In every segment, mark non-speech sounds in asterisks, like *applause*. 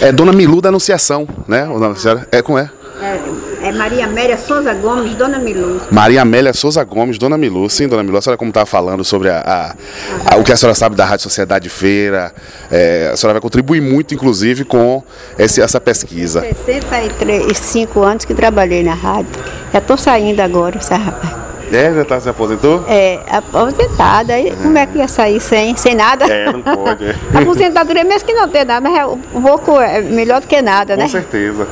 É Dona Milu da Anunciação, né? O nome da senhora? É como é? É, é Maria Amélia Souza Gomes, Dona Milu. Maria Amélia Souza Gomes, Dona Milu. Sim, Dona Milu, a senhora como estava falando sobre a, a- a- o que a senhora sabe da Rádio Sociedade Feira, é, a senhora vai contribuir muito, inclusive, com esse- essa pesquisa. 65 anos que trabalhei na rádio. Já estou saindo agora, sabe? É, já tá, se aposentou? É, aposentada. Aí como é que ia sair sem, sem nada? É, não pode. é. *laughs* Aposentadoria mesmo que não tem nada, mas é um pouco é melhor do que nada, né? Com certeza.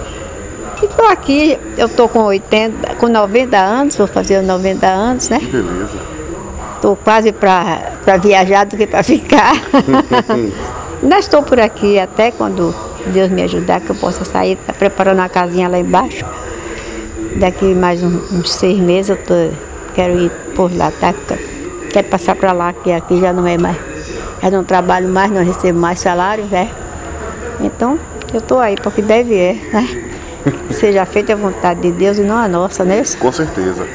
Estou aqui, eu estou com 80, com 90 anos, vou fazer 90 anos, né? Beleza. Estou quase para viajar do que para ficar. *laughs* Ainda estou por aqui até quando Deus me ajudar, que eu possa sair, tá preparando uma casinha lá embaixo. Daqui mais um- uns seis meses eu tô, quero ir por lá, tá? Quero passar para lá, que aqui já não é mais. Já não trabalho mais, não recebo mais salário, né? Então, eu estou aí, porque deve é, né? *laughs* Seja feita a vontade de Deus e não a nossa, né? Com certeza.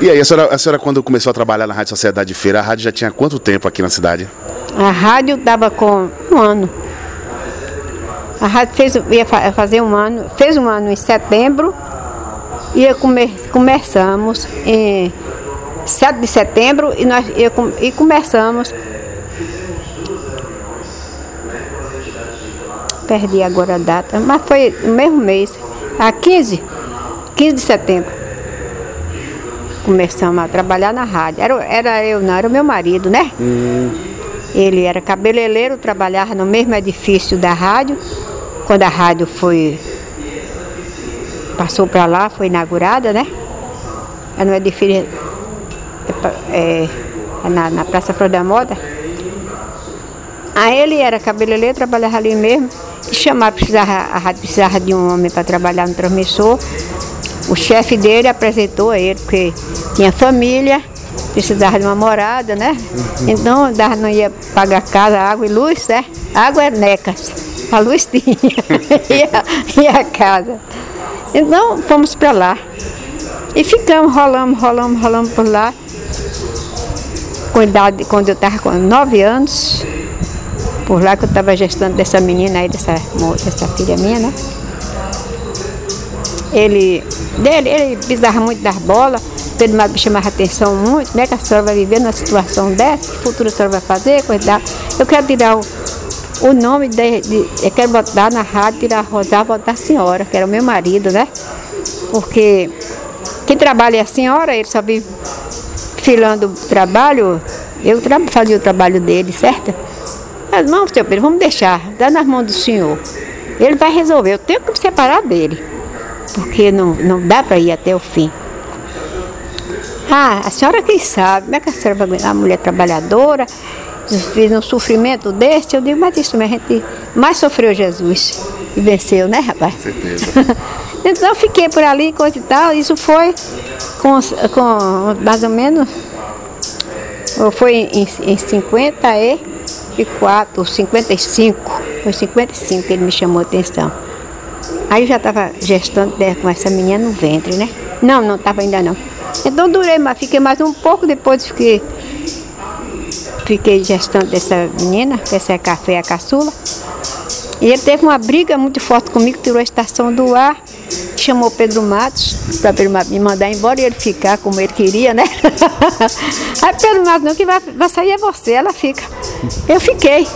E aí, a senhora, a senhora, quando começou a trabalhar na Rádio Sociedade Feira, a rádio já tinha quanto tempo aqui na cidade? A rádio estava com um ano. A rádio fez, ia fa- fazer um ano, fez um ano em setembro e come- começamos em 7 de setembro e nós com- e começamos. Perdi agora a data, mas foi no mesmo mês, a 15, 15 de setembro. Começamos a trabalhar na rádio. Era, era eu, não, era o meu marido, né? Ele era cabeleireiro, trabalhava no mesmo edifício da rádio. Quando a rádio foi. Passou para lá, foi inaugurada, né? No edifício. é pa- é, é na, na Praça Flor da Moda. Aí ele era cabeleireiro, trabalhava ali mesmo. E chamava, precisava, a rádio precisava de um homem para trabalhar no transmissor. O chefe dele apresentou a ele, porque tinha família, precisava de uma morada, né? Então dava- não ia pagar casa, água e luz, né? Água é necas, a luz tinha, e, a, e a casa. Então fomos para lá. E ficamos, rolamos, rolamos, rolamos por lá. Com idade, quando eu estava com nove anos, por lá que eu estava gestando dessa menina aí, dessa, dessa filha minha, né? Ele, dele, ele pisava muito das bolas, ele me chamava atenção muito, como é que a senhora vai viver numa situação dessa, que futuro a senhora vai fazer, coisa. Eu quero tirar o, o nome de, de- eu quero botar na rádio, tirar a Rosário, botar a senhora, que era o meu marido, né? Porque quem trabalha é a senhora, ele só vive filando trabalho, eu tra fazia o trabalho dele, certo? Mas não, seu Pedro, vamos deixar, dá nas mãos do senhor. Ele vai resolver, eu tenho que me separar dele, porque não, não dá para ir até o fim. Ah, a senhora quem sabe, como é que a senhora vai uma mulher trabalhadora, um sofrimento desse? Eu digo, mas isso mesmo, a gente mais sofreu Jesus e venceu, né, rapaz? Certeza. *laughs* Então eu fiquei por ali, coisa e tal. Isso foi com, com mais ou menos. Foi em, em 54, 55. Foi 55 que ele me chamou a atenção. Aí eu já estava gestando com essa menina no ventre, né? Não, não estava ainda não. Então durei, mas fiquei mais um pouco, depois fiquei, fiquei gestando dessa menina, essa é a café, a caçula. E ele teve uma briga muito forte comigo, tirou a estação do ar, chamou Pedro Matos para me mandar embora e ele ficar como ele queria, né? *laughs* Aí Pedro Matos, não, que vai, vai sair é você, ela fica. Eu fiquei.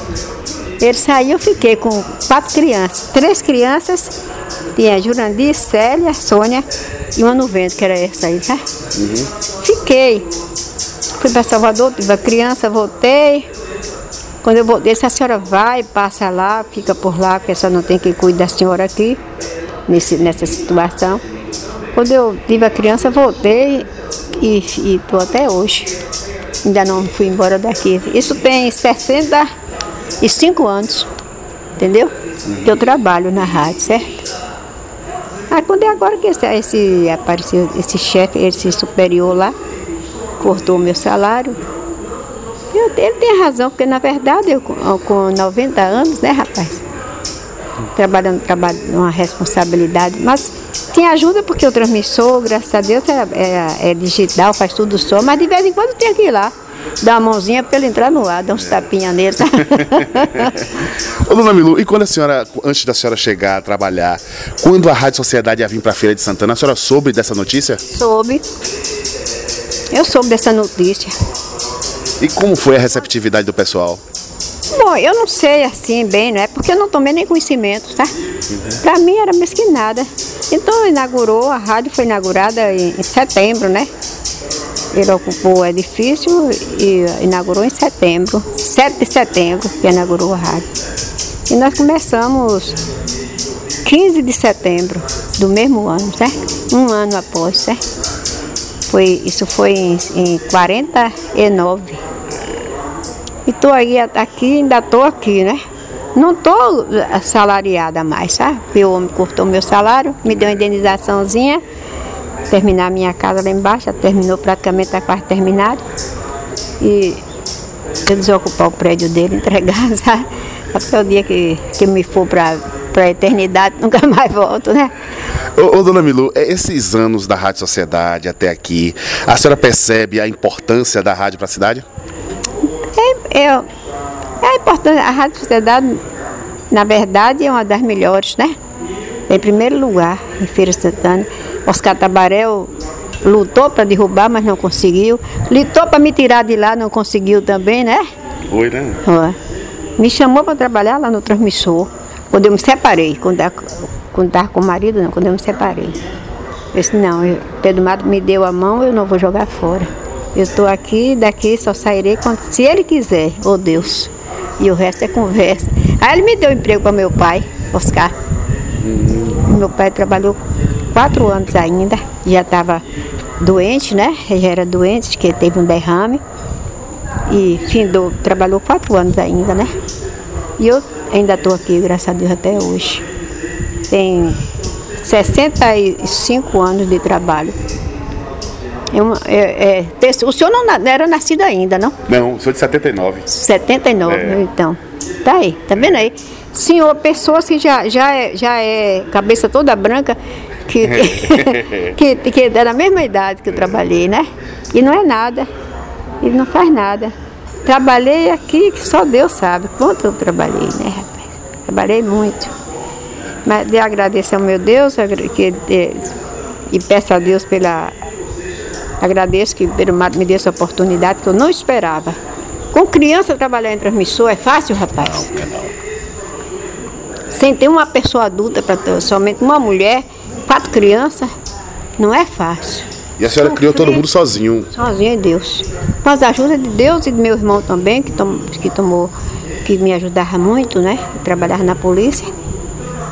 Ele saiu, eu fiquei com quatro crianças. Três crianças, tinha Jurandir, Célia, Sônia e uma no vento, que era essa aí, né? Fiquei. Fui para Salvador, tive a criança, voltei. Quando eu voltei, disse, a senhora vai, passa lá, fica por lá, porque a senhora não tem quem cuide da senhora aqui, nesse, nessa situação. Quando eu tive a criança, voltei e estou até hoje. Ainda não fui embora daqui. Isso tem 65 anos, entendeu? Que eu trabalho na rádio, certo? Aí quando é agora que esse, esse apareceu, esse chefe, esse superior lá, cortou o meu salário, eu- ele tem razão, porque na verdade eu com, com 90 anos, né, rapaz? Trabalhando, trabalho numa responsabilidade, mas tem ajuda porque o transmissor, graças a Deus, é, é- é digital, faz tudo só, mas de vez em quando tem que ir lá. dar uma mãozinha para ele entrar no ar, dar uns é. tapinhas nele. *laughs* Ô, dona Milu, e quando a senhora, antes da senhora chegar a trabalhar, quando a Rádio Sociedade ia vir para a Feira de Santana, a senhora soube dessa notícia? Soube. Eu soube dessa notícia. E como foi a receptividade do pessoal? Bom, eu não sei assim bem, né? Porque eu não tomei nem conhecimento, tá? Uhum. Para mim era mesquinada. Então inaugurou, a rádio foi inaugurada em, em setembro, né? Ele ocupou o edifício e inaugurou em setembro, 7 de setembro que inaugurou a rádio. E nós começamos 15 de setembro do mesmo ano, certo? Um ano após, certo? Foi, isso foi em, em 49. E estou aí aqui, ainda estou aqui, né? Não estou assalariada mais, sabe? Porque o homem cortou meu salário, me deu uma indenizaçãozinha, terminar minha casa lá embaixo, terminou praticamente, está quase terminado. E eu desocupar o prédio dele, *laughs* entregar, sabe? Até o dia que, que me for para a eternidade, *laughs* nunca mais volto, né? Ô, ô, dona Milu, é, esses anos da Rádio Sociedade até aqui, a senhora percebe a importância da rádio para a cidade? É, é, é importante. A Rádio Sociedade, na verdade, é uma das melhores, né? Em primeiro lugar, em Feira Santana. Oscar Tabarel lutou para derrubar, mas não conseguiu. Lutou para me tirar de lá, não conseguiu também, né? Foi, né? Me chamou para trabalhar lá no transmissor. Quando eu me separei, quando estava com o marido, não, quando eu me separei. Eu disse, não, Pedro Mato me deu a mão, eu não vou jogar fora. Eu estou aqui, daqui só sairei quando, se ele quiser, oh Deus. E o resto é conversa. Aí ele me deu emprego para meu pai, Oscar. Meu pai trabalhou quatro anos ainda, já estava doente, né? Já era doente, que teve um derrame. E findou, trabalhou quatro anos ainda, né? E eu ainda estou aqui, graças a Deus, até hoje tem 65 anos de trabalho. É, é, é, o senhor não era nascido ainda, não? Não, sou de 79. 79, é. então. Tá aí, tá vendo aí? Senhor, pessoas que já, já, é, já é cabeça toda branca, que, que, *laughs* que, que é da mesma idade que eu trabalhei, né? E não é nada. E não faz nada. Trabalhei aqui que só Deus sabe quanto eu trabalhei, né, rapaz? Trabalhei muito. Mas eu agradeço ao meu Deus que, e peço a Deus pela. Agradeço que pelo me deu essa oportunidade que eu não esperava. Com criança trabalhar em transmissor é fácil, rapaz? Sem ter uma pessoa adulta para ter somente uma mulher, quatro crianças, não é fácil. E a senhora Sofrer, criou todo mundo sozinho? Sozinho em Deus. Com as ajudas de Deus e do meu irmão também, que, tom, que tomou, que me ajudava muito, né? Trabalhar na polícia.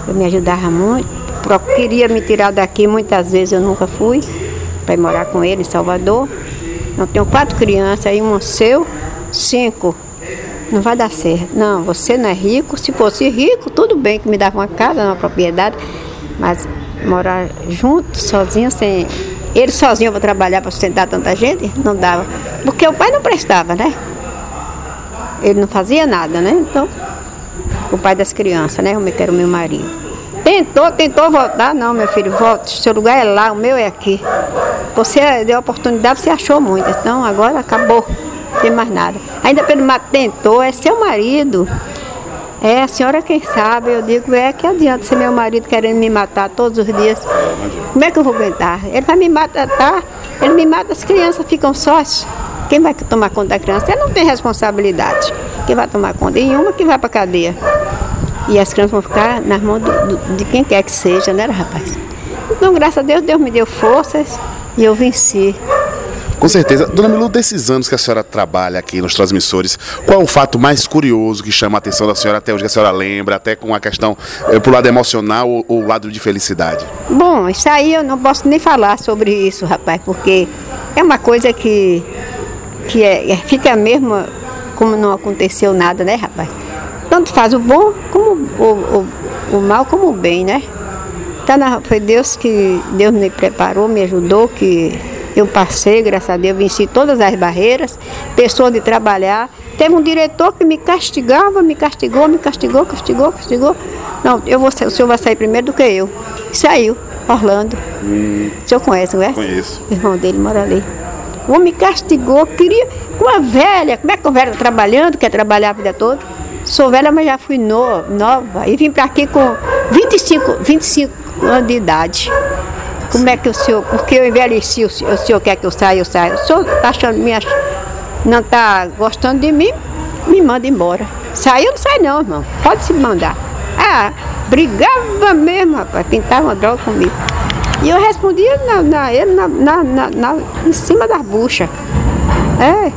Eu me ajudava muito. Queria me tirar daqui, muitas vezes eu nunca fui, para ir morar com ele em Salvador. Eu tenho quatro crianças, aí um seu, cinco. Não vai dar certo. Não, você não é rico. Se fosse rico, tudo bem que me dava uma casa, uma propriedade, mas morar junto, sozinho, sem. Ele sozinho para trabalhar para sustentar tanta gente, não dava. Porque o pai não prestava, né? Ele não fazia nada, né? Então, o pai das crianças, né? Eu quero meu marido. Tentou, tentou voltar, não, meu filho, volte. Seu lugar é lá, o meu é aqui. Você deu oportunidade, você achou muito. Então agora acabou, não tem mais nada. Ainda pelo mato tentou, é seu marido. É, a senhora quem sabe, eu digo, é que adianta ser meu marido querendo me matar todos os dias. Como é que eu vou aguentar? Ele vai me matar, tá? ele me mata, as crianças ficam sós. Quem vai tomar conta da criança? Ele não tem responsabilidade. Quem vai tomar conta? Em uma que vai para cadeia. E as crianças vão ficar nas mãos do, do, de quem quer que seja, né, rapaz? Então, graças a Deus, Deus me deu forças e eu venci. Com certeza. Dona Milu, desses anos que a senhora trabalha aqui nos transmissores, qual é o fato mais curioso que chama a atenção da senhora até hoje, que a senhora lembra, até com a questão é, pro lado emocional ou, ou lado de felicidade? Bom, isso aí eu não posso nem falar sobre isso, rapaz, porque é uma coisa que, que é, é fica mesmo como não aconteceu nada, né, rapaz? Tanto faz o bom como o, o, o mal como o bem, né? Na, foi Deus que Deus me preparou, me ajudou, que eu passei, graças a Deus, venci todas as barreiras, pessoa de trabalhar. Teve um diretor que me castigava, me castigou, me castigou, castigou, castigou. Não, eu vou, o senhor vai sair primeiro do que eu. Saiu, Orlando. Hum. O senhor conhece, não é? Conheço. O irmão dele mora ali. O homem me castigou, queria. Uma velha, como é que uma velha tá trabalhando, quer trabalhar a vida toda? Sou velha, mas já fui no, nova. E vim para aqui com 25, 25 anos de idade. Como é que o senhor, porque eu envelheci, o senhor, o senhor quer que eu saia, eu saio. O senhor está achando, me não está gostando de mim, me manda embora. Saiu, não sai não, irmão. Pode se mandar. Ah, brigava mesmo, rapaz, pintava uma droga comigo. E eu respondia na, na, ele na, na, na, na, em cima das buchas. É,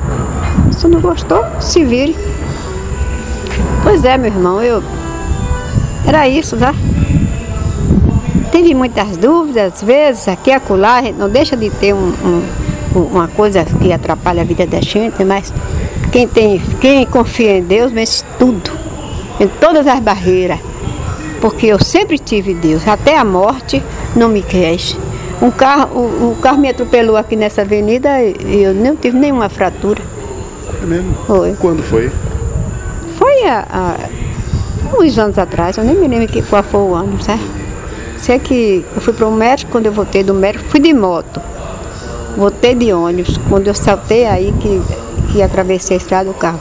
se não gostou, se vire. Pois é, meu irmão, eu. Era isso, tá? Tive muitas dúvidas, às vezes, aqui e acolá, não deixa de ter um, um, uma coisa que atrapalha a vida da gente, mas quem, tem, quem confia em Deus vence tudo, em todas as barreiras. Porque eu sempre tive Deus, até a morte não me quis. Um carro, um, um carro me atropelou aqui nessa avenida e eu não tive nenhuma fratura. É mesmo? Foi. Quando foi? Foi há, há uns anos atrás, eu nem me lembro qual foi o ano, certo? Sei que eu fui para o médico, quando eu voltei do médico, fui de moto. Voltei de ônibus. Quando eu saltei aí que, que atravessei a estrada, o carro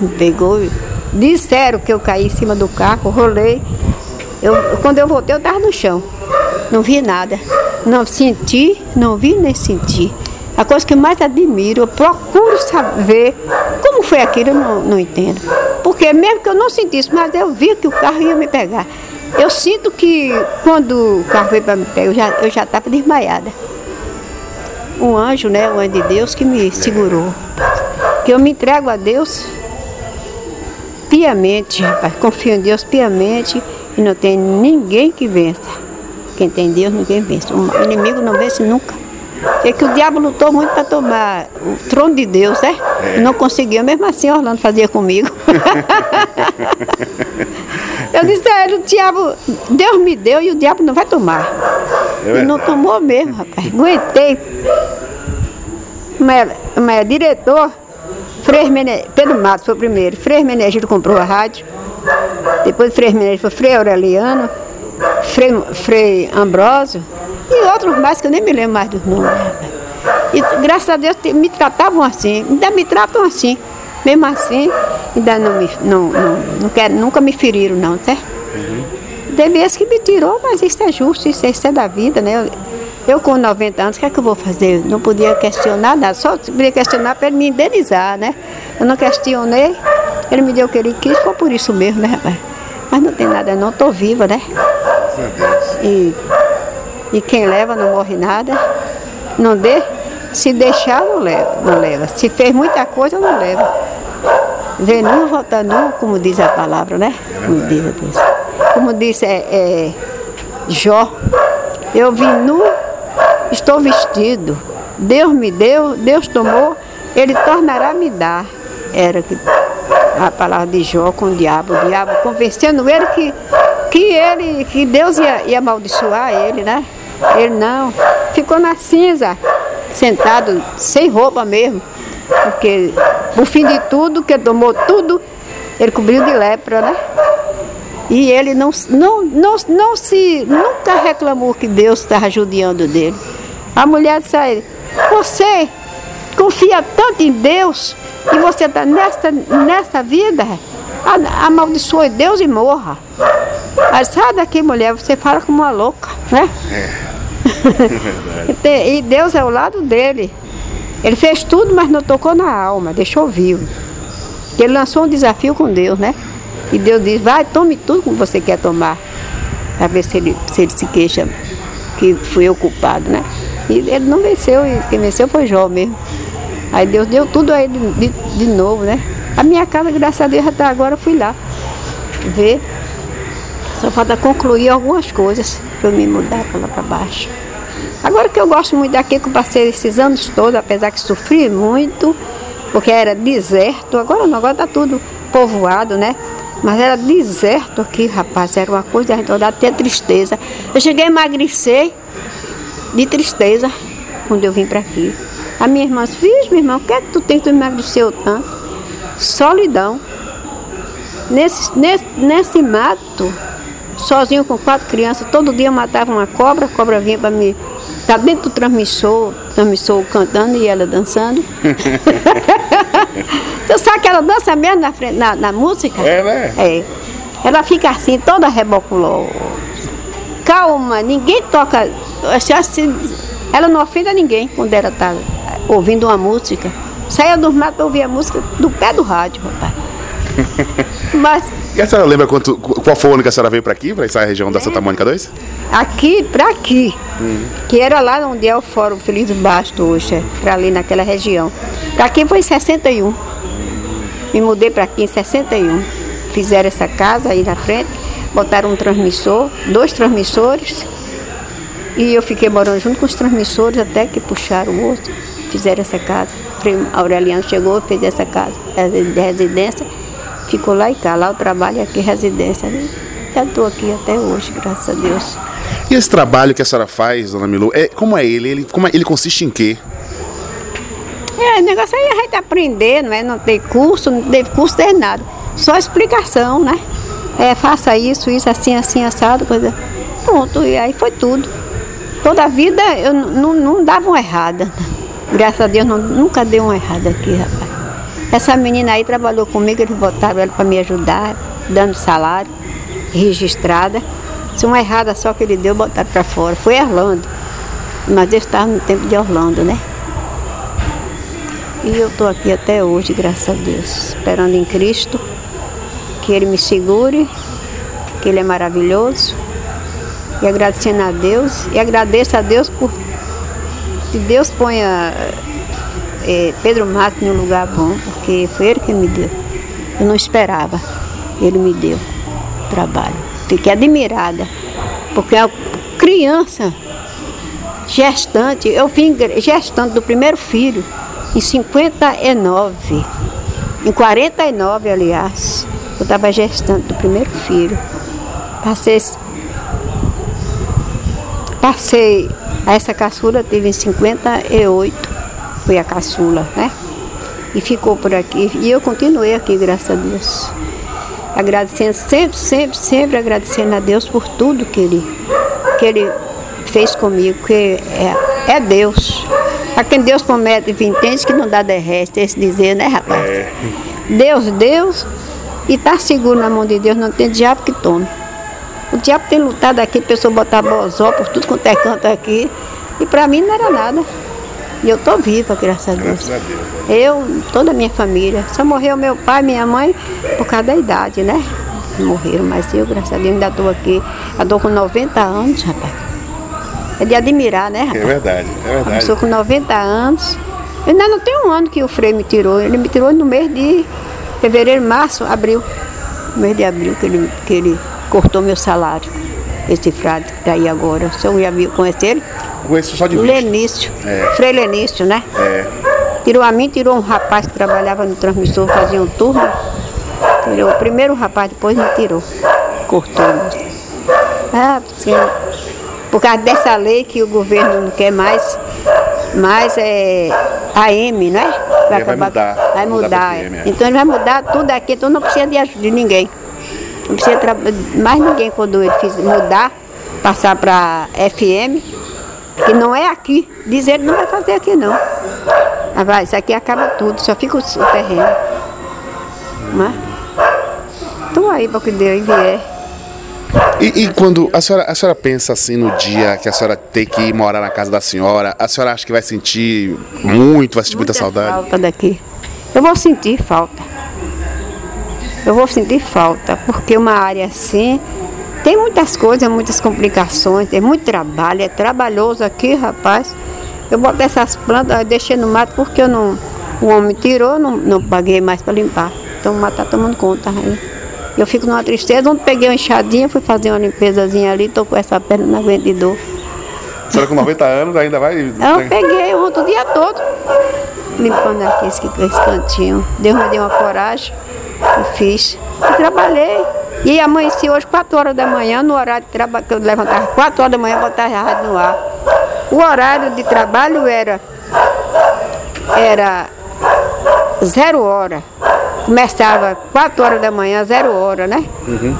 me pegou. Disseram que eu caí em cima do carro, rolei. Eu, quando eu voltei, eu estava no chão. Não vi nada. Não senti, não vi nem senti. A coisa que mais admiro, eu procuro saber como foi aquilo, eu não, não entendo. Porque mesmo que eu não sentisse, mas eu vi que o carro ia me pegar. Eu sinto que quando o carro veio para me pegar, eu já eu já estava desmaiada. Um anjo, né, um anjo de Deus que me segurou. Que eu me entrego a Deus piamente, rapaz. Confio em Deus piamente e não tem ninguém que vença. Quem tem Deus, ninguém vence. O inimigo não vence nunca. É que o diabo lutou muito para tomar o trono de Deus, né? E não conseguiu, mesmo assim Orlando fazia comigo. *laughs* Eu disse a ele, o diabo, Deus me deu e o diabo não vai tomar. É e não tomou mesmo, rapaz. Aguentei. Mas, mas diretor, Frei Mene, Pedro Matos foi o primeiro. Frei Menegildo comprou a rádio. Depois Frei Menegildo foi Frei Aureliano, Frei, Frei Ambrósio e outros mais que eu nem me lembro mais dos nomes. E graças a Deus me tratavam assim, ainda me tratam assim. Mesmo assim, ainda não me não, não, não quero, nunca me feriram não, certo? Teve esse que me tirou, mas isso é justo, isso, isso é da vida, né? Eu, eu com 90 anos, o que é que eu vou fazer? Não podia questionar nada, só podia questionar para ele me indenizar, né? Eu não questionei, ele me deu o que ele quis, foi por isso mesmo, né, rapaz? Mas não tem nada, não, estou viva, né? E, e quem leva não morre nada. Não dê. Se deixar, não leva. Não leva. Se fez muita coisa, não leva. Nu, volta nu, como diz a palavra, né? Como diz. Como diz é, é, Jó. Eu vim nu, estou vestido. Deus me deu, Deus tomou, Ele tornará me dar. Era a palavra de Jó com o diabo, o diabo convencendo ele que, que ele, que Deus ia, ia amaldiçoar ele, né? Ele não, ficou na cinza, sentado, sem roupa mesmo, porque por fim de tudo, que tomou tudo, ele cobriu de lepra, né? E ele não, não, não, não se, nunca reclamou que Deus estava judiando dele. A mulher disse a ele, você confia tanto em Deus e você está nesta, nesta vida, amaldiçoe Deus e morra. Mas sai daqui, mulher, você fala como uma louca, né? *laughs* Tem- e Deus é ao lado dele. Ele fez tudo, mas não tocou na alma, deixou vivo. Ele lançou um desafio com Deus, né? E Deus diz, vai, tome tudo como você quer tomar. Para ver se ele, se ele se queixa que fui eu culpado, né? E ele não venceu, e quem venceu foi Jó mesmo. Aí Deus deu tudo a ele de, de novo, né? A minha casa, graças a Deus, até agora eu fui lá ver. Só falta concluir algumas coisas para eu me mudar para lá para baixo. Agora que eu gosto muito daqui, que eu passei esses anos todos, apesar que sofri muito, porque era deserto, agora não, agora está tudo povoado, né? Mas era deserto aqui, rapaz, era uma coisa, dá até tristeza. Eu cheguei a emagrecer de tristeza quando eu vim para aqui. A minha irmã disse, "Vixe, meu irmão, o que é que tu tem que tu emagreceu tanto? Solidão. Nesse, nesse, nesse mato, sozinho com quatro crianças, todo dia eu matava uma cobra, a cobra vinha para me Está dentro do transmissor, transmissor cantando e ela dançando. *laughs* tu sabe que ela dança mesmo na, frente, na, na música? É, né? É. Ela fica assim, toda reboculosa. Calma, ninguém toca. Assim, ela não ofenda ninguém quando ela está ouvindo uma música. Saia do mato para ouvir a música do pé do rádio, rapaz. Mas. E a senhora lembra quanto, qual foi o ano que a senhora veio para aqui, para essa região da é. Santa Mônica 2? Aqui, para aqui. Hum. Que era lá onde é o Fórum Feliz do Basto hoje, é, para ali naquela região. Para aqui foi em 61. Me mudei para aqui em 61. Fizeram essa casa aí na frente, botaram um transmissor, dois transmissores. E eu fiquei morando junto com os transmissores até que puxaram o outro. Fizeram essa casa. O Aureliano chegou e fez essa casa de residência Ficou lá e cá, lá o trabalho aqui, residência. Né? Então estou aqui até hoje, graças a Deus. E esse trabalho que a senhora faz, dona Milu, é, como é ele? Ele, como é, ele consiste em quê? É, o negócio aí é a gente aprender, não é? Não tem curso, não teve curso, não tem nada. Só explicação, né? É, faça isso, isso, assim, assim, assado, coisa. Pronto, e aí foi tudo. Toda a vida eu não, não dava uma errada. Graças a Deus não, nunca deu uma errada aqui, rapaz. Essa menina aí trabalhou comigo, eles botaram ela para me ajudar, dando salário, registrada. Se uma errada só que ele deu, botaram para fora. Foi Orlando. Mas eu estava no tempo de Orlando, né? E eu estou aqui até hoje, graças a Deus, esperando em Cristo que Ele me segure, que Ele é maravilhoso. E agradecendo a Deus, e agradeço a Deus por que Deus ponha é, Pedro Matos em um lugar bom, porque foi ele que me deu. Eu não esperava, ele me deu trabalho. Fiquei admirada, porque a criança gestante, eu vim gestante do primeiro filho em 59, em 49, aliás, eu estava gestante do primeiro filho. Passei, passei, essa caçula tive em 58 foi a caçula, né? E ficou por aqui. E eu continuei aqui, graças a Deus. Agradecendo, sempre, sempre, sempre agradecendo a Deus por tudo que Ele, que ele fez comigo, que é, é Deus. A quem Deus promete vintens que não dá de resto, esse dizer, né, rapaz? É. Deus, Deus, e tá seguro na mão de Deus, não tem diabo que tome. O diabo tem lutado aqui, a pessoa botar bozó por tudo quanto é canto aqui, e para mim não era nada. E eu tô viva, graças a Deus. Graças a Deus. Eu, toda a minha família. Só morreu meu pai, minha mãe, por causa da idade, né? Morreram, mas eu, graças a Deus, ainda estou aqui. Eu estou com 90 anos, rapaz. É de admirar, né, rapaz? É verdade, é verdade. Eu sou com 90 anos. Eu ainda não tenho um ano que o Frei me tirou. Ele me tirou no mês de fevereiro, março, abril. No mês de abril que ele, que ele cortou meu salário. Esse frade que está aí agora. O senhor já viu, conhece ele? Conheço só de vista. Lenício. É. Frei Lenício, né? É. Tirou a mim, tirou um rapaz que trabalhava no transmissor, fazia um turno. Tirou o primeiro rapaz, depois me tirou. Cortou. Ah, sim. Por causa dessa lei que o governo não quer mais, mais é AM, né? Vai, vai mudar. Vai mudar. mudar FM, é. Então ele vai mudar tudo aqui, então não precisa de, de ninguém. Não precisa mais ninguém quando ele fiz mudar, passar para FM, que não é aqui. Dizer ele não vai fazer aqui não. Ah, vai, isso aqui acaba tudo, só fica o, o terreno. Mas, estou aí para o que Deus vier. E, e, quando a senhora, a senhora pensa assim no dia que a senhora tem que ir morar na casa da senhora, a senhora acha que vai sentir muito, vai sentir muita, muita saudade? falta daqui. Eu vou sentir falta. Eu vou sentir falta, porque uma área assim tem muitas coisas, muitas complicações, tem muito trabalho, é trabalhoso aqui, rapaz. Eu boto essas plantas, deixei no mato porque eu não, o homem tirou, não, não paguei mais para limpar. Então o mato está tomando conta aí. Eu fico numa tristeza, onde peguei uma enxadinha, fui fazer uma limpezazinha ali, tô com essa perna na aguento de dor. A senhora com 90 anos ainda vai? Eu peguei ontem o dia todo, limpando aqui esse, esse cantinho. Deus me deu uma coragem, eu fiz. E trabalhei. E amanheci hoje 4 horas da manhã, no horário de trabalho, que eu levantava 4 horas da manhã, botava a rádio no ar. O horário de trabalho era, era zero hora. Começava 4 horas da manhã, zero hora, né? Uhum.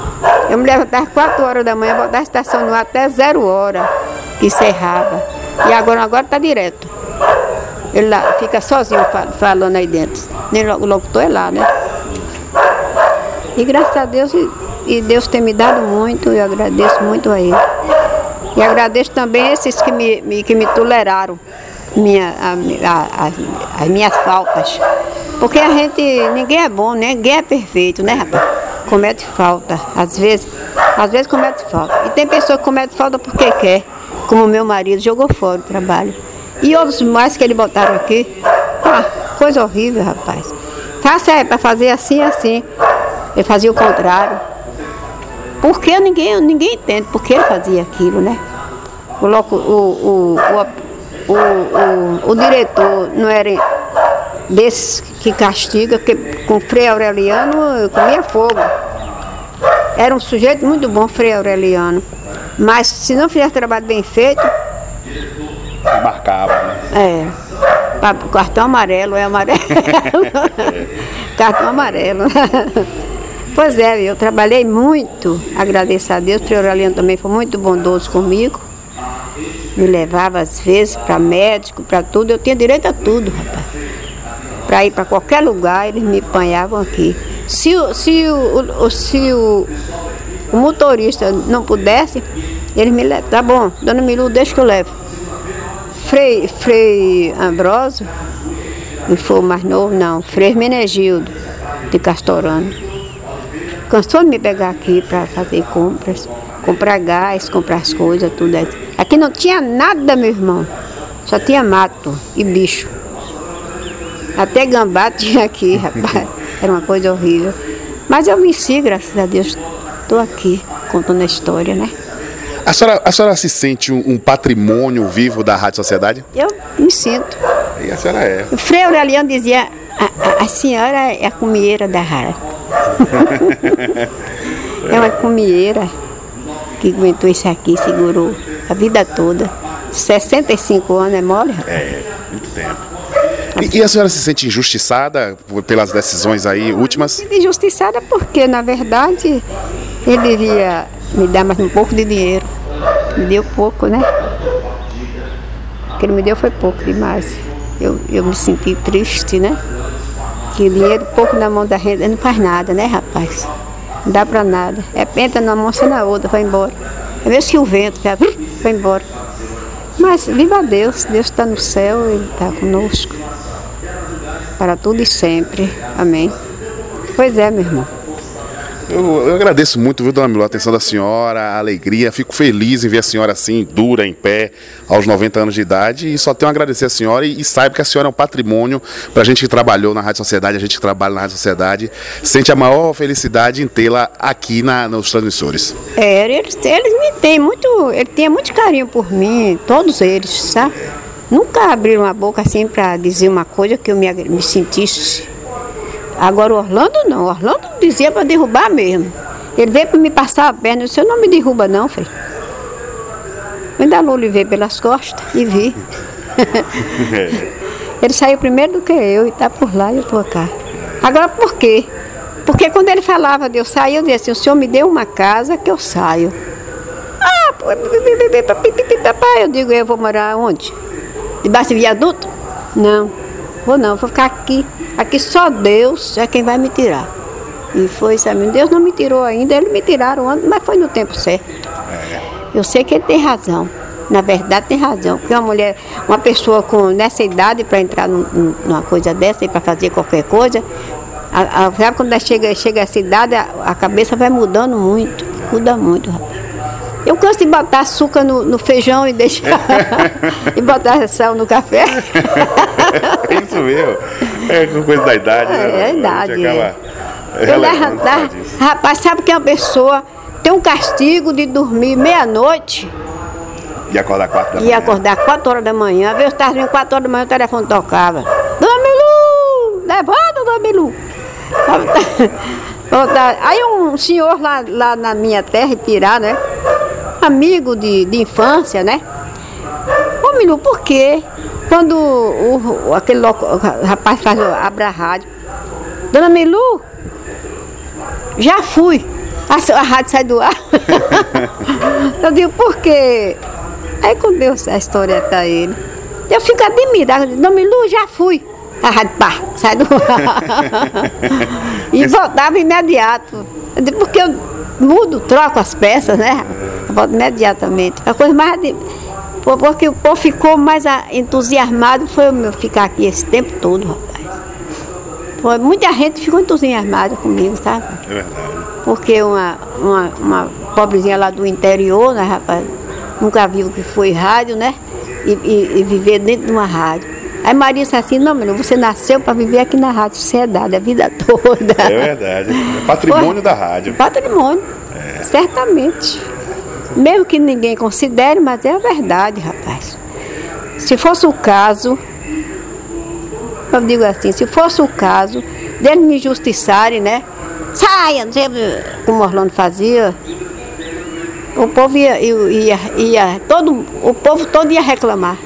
Eu me levantava 4 horas da manhã, botava a estação no ar até zero hora, que encerrava. E agora agora está direto. Ele lá fica sozinho falando aí dentro. Nem o locutor é lá, né? E graças a Deus, e Deus tem me dado muito, eu agradeço muito a Ele. E agradeço também esses que me, me que me toleraram minha, a, a, as minhas faltas. Porque a gente, ninguém é bom, né? ninguém é perfeito, né, rapaz? Comete falta, às vezes, às vezes comete falta. E tem pessoas que cometem falta porque quer, como meu marido jogou fora o trabalho. E outros mais que ele botaram aqui. Ah, coisa horrível, rapaz. Faça é para fazer assim assim. Ele fazia o contrário. Porque ninguém, ninguém entende porque ele fazia aquilo, né? O, o, o, o, o, diretor não era desses que castiga, que com Frei Aureliano comia fogo. Era um sujeito muito bom, Frei Aureliano. Mas se não fizesse trabalho bem feito. Marcava, né? É. Cartão amarelo, é amarelo. *laughs* *laughs* Cartão amarelo. *laughs* pois é, eu trabalhei muito, agradeço a Deus, o Aureliano também foi muito bondoso comigo. Me levava às vezes para médico, para tudo, eu tinha direito a tudo, rapaz para ir para qualquer lugar, eles me apanhavam aqui. Se, se, o, se o, o motorista não pudesse, eles me levam. Tá bom, dona Milu, deixa que eu levo. Frei, Frei Ambrosio, que foi o mais novo, não, Frei Menegildo, de Castorano. Cansou de me pegar aqui para fazer compras, comprar gás, comprar as coisas, tudo. Aqui não tinha nada, meu irmão. Só tinha mato e bicho. Até gambá *laughs* tinha aqui, rapaz. Era uma coisa horrível. Mas eu venci, graças a Deus. Estou aqui contando a história, né? A senhora, a senhora se sente um, um, patrimônio vivo da Rádio Sociedade? Eu me sinto. E a senhora é? O Frei Aureliano dizia, a, a, a senhora é a comieira da rádio. É uma comieira que aguentou isso aqui, segurou a vida toda. 65 anos é mole? É, muito tempo. E, e, a senhora se sente injustiçada pelas decisões aí últimas? Injustiçada porque, na verdade, ele devia me dar mais um pouco de dinheiro. Me deu pouco, né? O que ele me deu foi pouco demais. Eu, eu me senti triste, né? Que dinheiro pouco na mão da renda não faz nada, né, rapaz? Não dá pra nada. É penta numa mão, na outra, vai embora. É mesmo que o vento vai *laughs* embora. Mas viva Deus, Deus está no céu, Ele está conosco para tudo e sempre. Amém. Pois é, meu irmão. Eu, eu, agradeço muito, viu, dona Milô, a atenção da senhora, a alegria. Fico feliz em ver a senhora assim, dura, em pé, aos 90 anos de idade. E só tenho a agradecer a senhora e, e saiba que a senhora é um patrimônio para a gente que trabalhou na Rádio Sociedade, a gente que trabalha na Rádio Sociedade. Sente a maior felicidade em tê-la aqui na, nos transmissores. É, eles, eles me têm muito, ele tem muito carinho por mim, todos eles, sabe? Nunca abriram a boca assim para dizer uma coisa que eu me, me sentisse. Agora o Orlando não, o Orlando dizia para derrubar mesmo. Ele veio para me passar a perna, eu disse, não me derruba não, filho. Eu ainda não veio pelas costas e vi. ele saiu primeiro do que eu e está por lá e eu estou cá. Agora por quê? Porque quando ele falava de eu sair, eu dizia assim, o senhor me deu uma casa que eu saio. Ah, eu digo, eu vou morar onde? Debaixo de viaduto? Não, vou não, vou ficar aqui. Aqui só Deus é quem vai me tirar. E foi, sabe, Deus não me tirou ainda, eles me tiraram antes, mas foi no tempo certo. Eu sei que ele tem razão. Na verdade tem razão, porque uma mulher, uma pessoa com nessa idade para entrar num, numa coisa dessa e para fazer qualquer coisa, a, a, sabe quando chega, chega essa idade, a, a cabeça vai mudando muito, muda muito, rapaz. Eu canso de botar açúcar no, no feijão e deixar. *laughs* *laughs* e botar sal no café. *laughs* é isso mesmo. É coisa da idade, né? É, a idade. Acaba é. Levantar. Rapaz, sabe que uma pessoa tem um castigo de dormir meia-noite. E acordar quatro da manhã. E acordar quatro horas da manhã. Às vezes estava dormindo quatro horas da manhã, o telefone tocava. Dona Milu! Levanta, Dona Milu! Aí um senhor lá, lá na minha terra, Pirá, né? amigo de, de infância, né? Ô Milu, por quê? Quando o, o aquele loco, o rapaz faz, abre a rádio, Dona Milu, já fui. A, a rádio sai do ar. *laughs* eu digo, por quê? Aí quando deu a história para ele, eu fico admirada, não me Lu, já fui. A rádio, pá, sai do *laughs* E voltava imediato. Porque eu mudo, troco as peças, né? Eu volto imediatamente. A coisa mais. Porque o povo ficou mais entusiasmado foi o meu ficar aqui esse tempo todo, rapaz. Foi, muita gente ficou entusiasmada comigo, sabe? É verdade. Porque uma, uma, uma pobrezinha lá do interior, né, rapaz? Nunca viu o que foi rádio, né? E, e, e viver dentro de uma rádio. Aí Maria disse assim, não, menino, você nasceu para viver aqui na Rádio Sociedade a vida *laughs* toda. É verdade. É patrimônio Pô, da rádio. Patrimônio. É. Certamente. Mesmo que ninguém considere, mas é a verdade, rapaz. Se fosse o caso, eu digo assim, se fosse o caso deles me justiçarem, né? Saia, não sei como Orlando fazia. O povo ia, ia, ia, todo, o povo todo ia reclamar.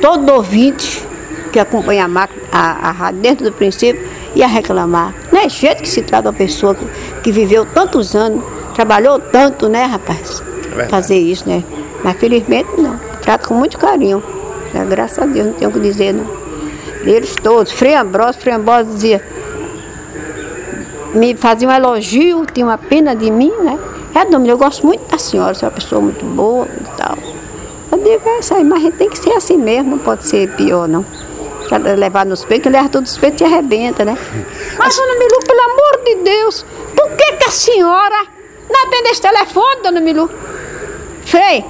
Todo ouvinte que acompanha a, rádio desde o princípio ia reclamar. Não é jeito que se trata uma pessoa que, que viveu tantos anos, trabalhou tanto, né, rapaz? É fazer isso, né? Mas felizmente não. Trato com muito carinho. Né? Graças a Deus, não tenho o que dizer, não. Eles todos, Frei Ambrosio, Frei Ambrosio dizia, me fazia um elogio, tinha uma pena de mim, né? É, Domingos, eu gosto muito da senhora, você é uma pessoa muito boa e tal. Eu digo, é isso aí, mas a gente tem que ser assim mesmo, não pode ser pior, não. Pra levar nos peitos, leva todos os peitos e arrebenta, né? Mas, dona Milu, pelo amor de Deus, por que, que a senhora não atende esse telefone, dona Milu? Frei,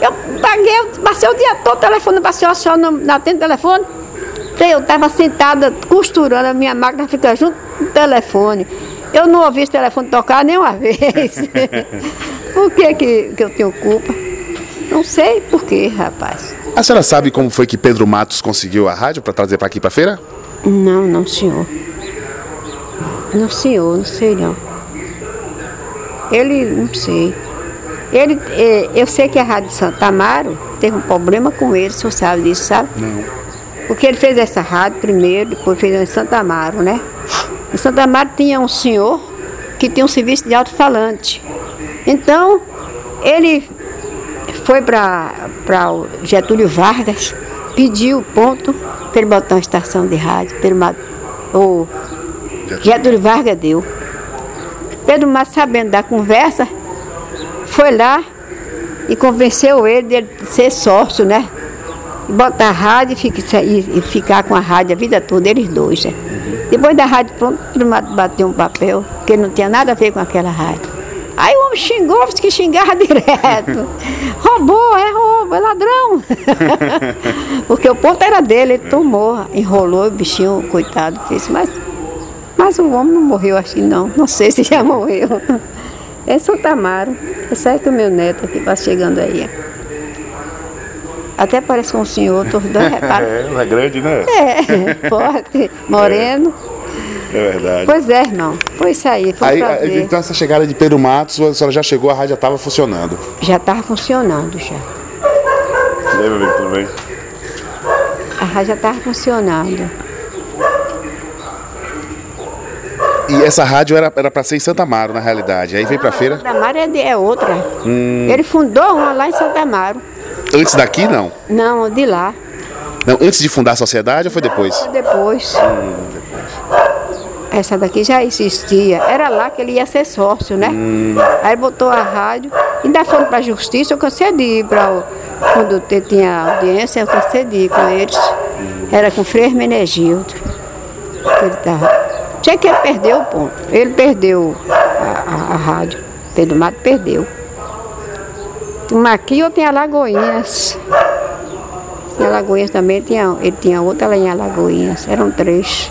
eu paguei, passei o dia todo telefone para a senhora, a senhora não, não atende telefone? Frei, eu estava sentada costurando, a minha máquina fica junto do telefone. Eu não ouvi esse telefone tocar nenhuma vez. *laughs* por que, que, que eu tenho culpa? Não sei por quê, rapaz. A senhora sabe como foi que Pedro Matos conseguiu a rádio para trazer para aqui para feira? Não, não, senhor. Não, senhor, não sei não. Ele, não sei. Ele, é, eu sei que a Rádio Santa Amaro teve um problema com ele, o senhor sabe disso, sabe? Não. Porque ele fez essa rádio primeiro, depois fez em Santa Amaro, né? Em Santa Amaro tinha um senhor que tinha um serviço de alto-falante. Então, ele foi para o Getúlio Vargas, pediu o ponto para ele botar uma estação de rádio. Pedro Mato, o Getúlio Vargas deu. Pedro Mato, sabendo da conversa, foi lá e convenceu ele de ele ser sócio, né? Botar a rádio e ficar com a rádio a vida toda, eles dois, né? Depois da rádio pronto, bateu um papel, que não tinha nada a ver com aquela rádio. Aí o homem xingou, disse que xingava *laughs* direto. Roubou, é roubo, é ladrão. *laughs* Porque o ponto era dele, ele tomou, enrolou, o bichinho, coitado, fez. Mas, mas o homem não morreu assim não. Não sei se já morreu. É Santa Amaro. É o meu neto que está chegando aí. Até parece com um senhor, todos dois reparam. É, é grande, né? É, forte, *laughs* moreno. É. é verdade. Pois é, irmão. Foi isso aí, foi aí, prazer. Então essa chegada de Pedro Matos, a senhora já chegou, a rádio já estava funcionando? Já estava funcionando, já. E aí, meu amigo, tudo bem? A rádio já estava funcionando. E essa rádio era para ser em Santa Amaro, na realidade. Aí veio para a feira? Santa Amaro é, de, é outra. Hum. Ele fundou uma lá em Santa Amaro. Antes daqui, não? Não, de lá. Não, antes de fundar a sociedade ou foi depois? Foi depois. Hum, depois. Essa daqui já existia. Era lá que ele ia ser sócio, né? Hum. Aí botou a rádio. Ainda foram para a justiça, eu concedi para quando tinha audiência, eu concedi com eles. Hum. Era com Frei Menegildo. Ele tava. Tinha que ele perdeu o ponto. Ele perdeu a, a, a rádio. Pedro Mato perdeu. Uma aqui ou tem Alagoinhas. Em Alagoinhas também tinha, ele tinha outra lá em Alagoinhas, eram três.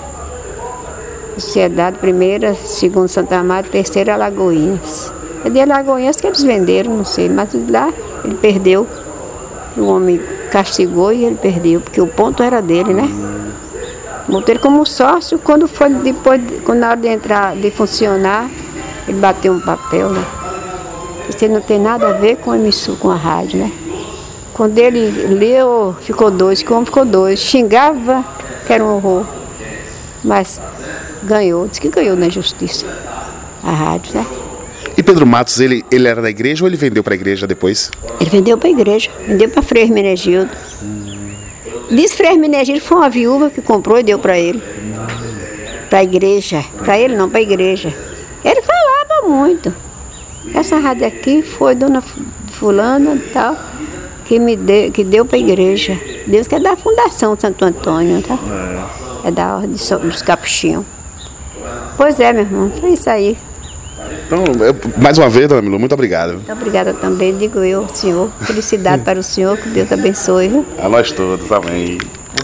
Sociedade primeira, segundo Santa Amaro, terceira Alagoinhas. É de Alagoinhas que eles venderam, não sei, mas lá ele perdeu. O homem castigou e ele perdeu, porque o ponto era dele, né? Botei ele como sócio, quando foi depois, quando na hora de entrar, de funcionar, ele bateu um papel, né? Isso não tem nada a ver com a emissora, com a rádio, né? Quando ele leu, ficou dois, como ficou dois. Xingava que era um horror. Mas ganhou, disse que ganhou na justiça. A rádio, né? E Pedro Matos, ele, ele era da igreja ou ele vendeu para a igreja depois? Ele vendeu para a igreja, vendeu para Frei Hermenegildo. Diz Frei Hermenegildo foi uma viúva que comprou e deu para ele. Para a igreja. Para ele não, para a igreja. Ele falava muito. Essa rádio aqui foi dona fulana e tal, que me deu, que deu para a igreja. Deus que é da Fundação Santo Antônio, tá? É, é da Ordem dos Capuchinhos. Pois é, meu irmão, foi isso aí. Então, mais uma vez, dona Milu, muito obrigado. Muito obrigada também, digo eu, senhor. Felicidade para o senhor, que Deus abençoe. A nós todos, amém.